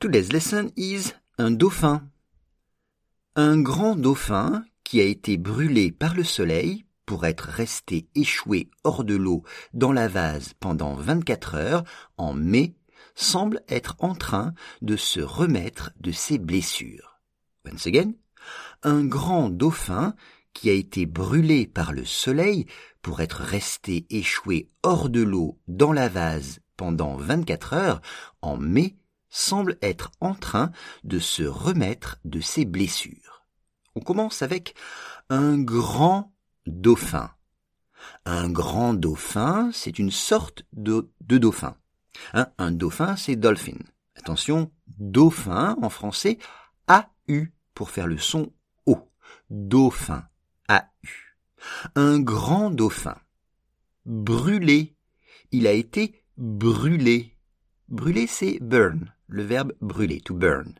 Today's lesson is un dauphin. Un grand dauphin qui a été brûlé par le soleil pour être resté échoué hors de l'eau dans la vase pendant 24 heures en mai semble être en train de se remettre de ses blessures. Once again, un grand dauphin qui a été brûlé par le soleil pour être resté échoué hors de l'eau dans la vase pendant 24 heures en mai semble être en train de se remettre de ses blessures. On commence avec un grand dauphin. Un grand dauphin, c'est une sorte de, dauphin. Hein, un dauphin, c'est dolphin. Attention, dauphin en français, AU pour faire le son O. Dauphin, AU. Un grand dauphin. Brûlé. Il a été brûlé. Brûlé, c'est burn, le verbe brûler, to burn.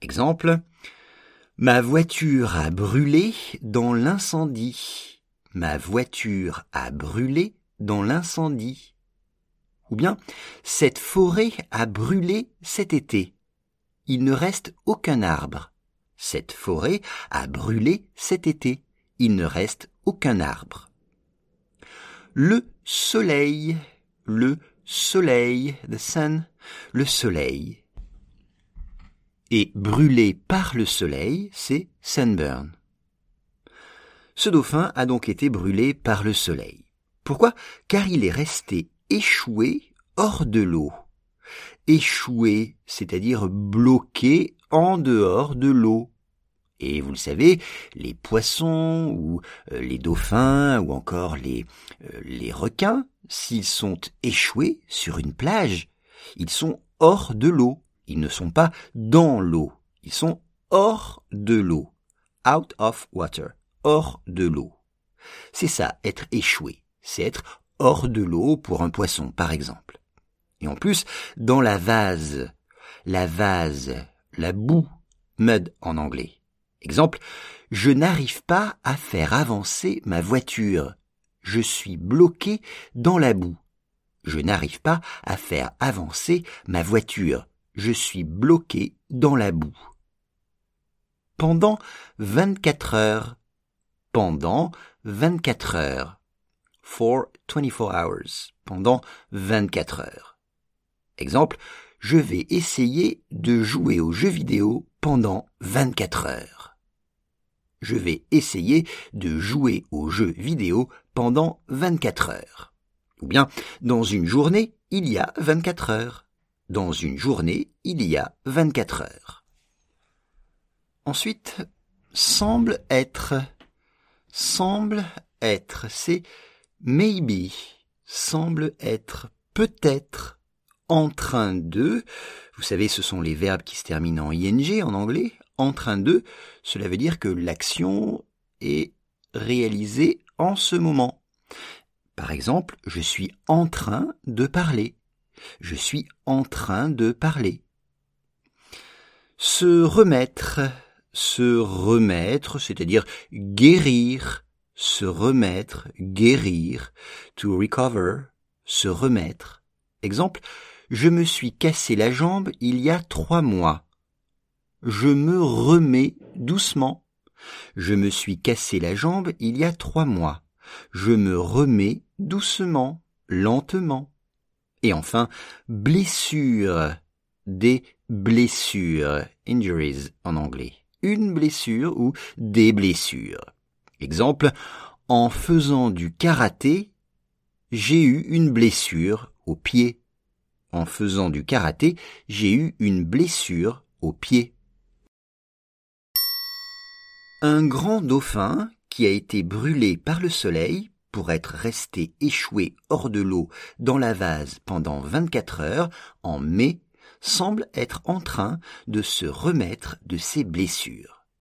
Exemple, ma voiture a brûlé dans l'incendie. Ma voiture a brûlé dans l'incendie. Ou bien, cette forêt a brûlé cet été. Il ne reste aucun arbre. Cette forêt a brûlé cet été. Il ne reste aucun arbre. Le soleil, le soleil, the sun, le soleil. Et brûlé par le soleil, c'est sunburn. Ce dauphin a donc été brûlé par le soleil. Pourquoi? Car il est resté échoué hors de l'eau. Échoué, c'est-à-dire bloqué en dehors de l'eau. Et vous le savez, les poissons ou euh, les dauphins ou encore les, euh, les requins, s'ils sont échoués sur une plage, ils sont hors de l'eau. Ils ne sont pas dans l'eau. Ils sont hors de l'eau. Out of water. Hors de l'eau. C'est ça, être échoué. C'est être hors de l'eau pour un poisson, par exemple. Et en plus, dans la vase, la vase, la boue, mud en anglais. Exemple, je n'arrive pas à faire avancer ma voiture. Je suis bloqué dans la boue. Je n'arrive pas à faire avancer ma voiture. Je suis bloqué dans la boue. Pendant 24 heures. Pendant 24 heures for 24 hours, pendant 24 heures. Exemple, je vais essayer de jouer aux jeux vidéo pendant 24 heures. Je vais essayer de jouer aux jeux vidéo pendant 24 heures. Ou bien, dans une journée, il y a 24 heures. Dans une journée, il y a 24 heures. Ensuite, semble être. Semble être, c'est maybe semble être peut-être en train de, vous savez, ce sont les verbes qui se terminent en ing en anglais, en train de, cela veut dire que l'action est réalisée en ce moment. Par exemple, je suis en train de parler. Je suis en train de parler. Se remettre, se remettre, c'est-à-dire guérir, se remettre, guérir, to recover, se remettre. Exemple, je me suis cassé la jambe il y a trois mois. Je me remets doucement. Je me suis cassé la jambe il y a trois mois. Je me remets doucement, lentement. Et enfin, blessure, des blessures, injuries en anglais. Une blessure ou des blessures. Exemple, en faisant du karaté, j'ai eu une blessure au pied. En faisant du karaté, j'ai eu une blessure au pied. Un grand dauphin qui a été brûlé par le soleil pour être resté échoué hors de l'eau dans la vase pendant 24 heures en mai semble être en train de se remettre de ses blessures.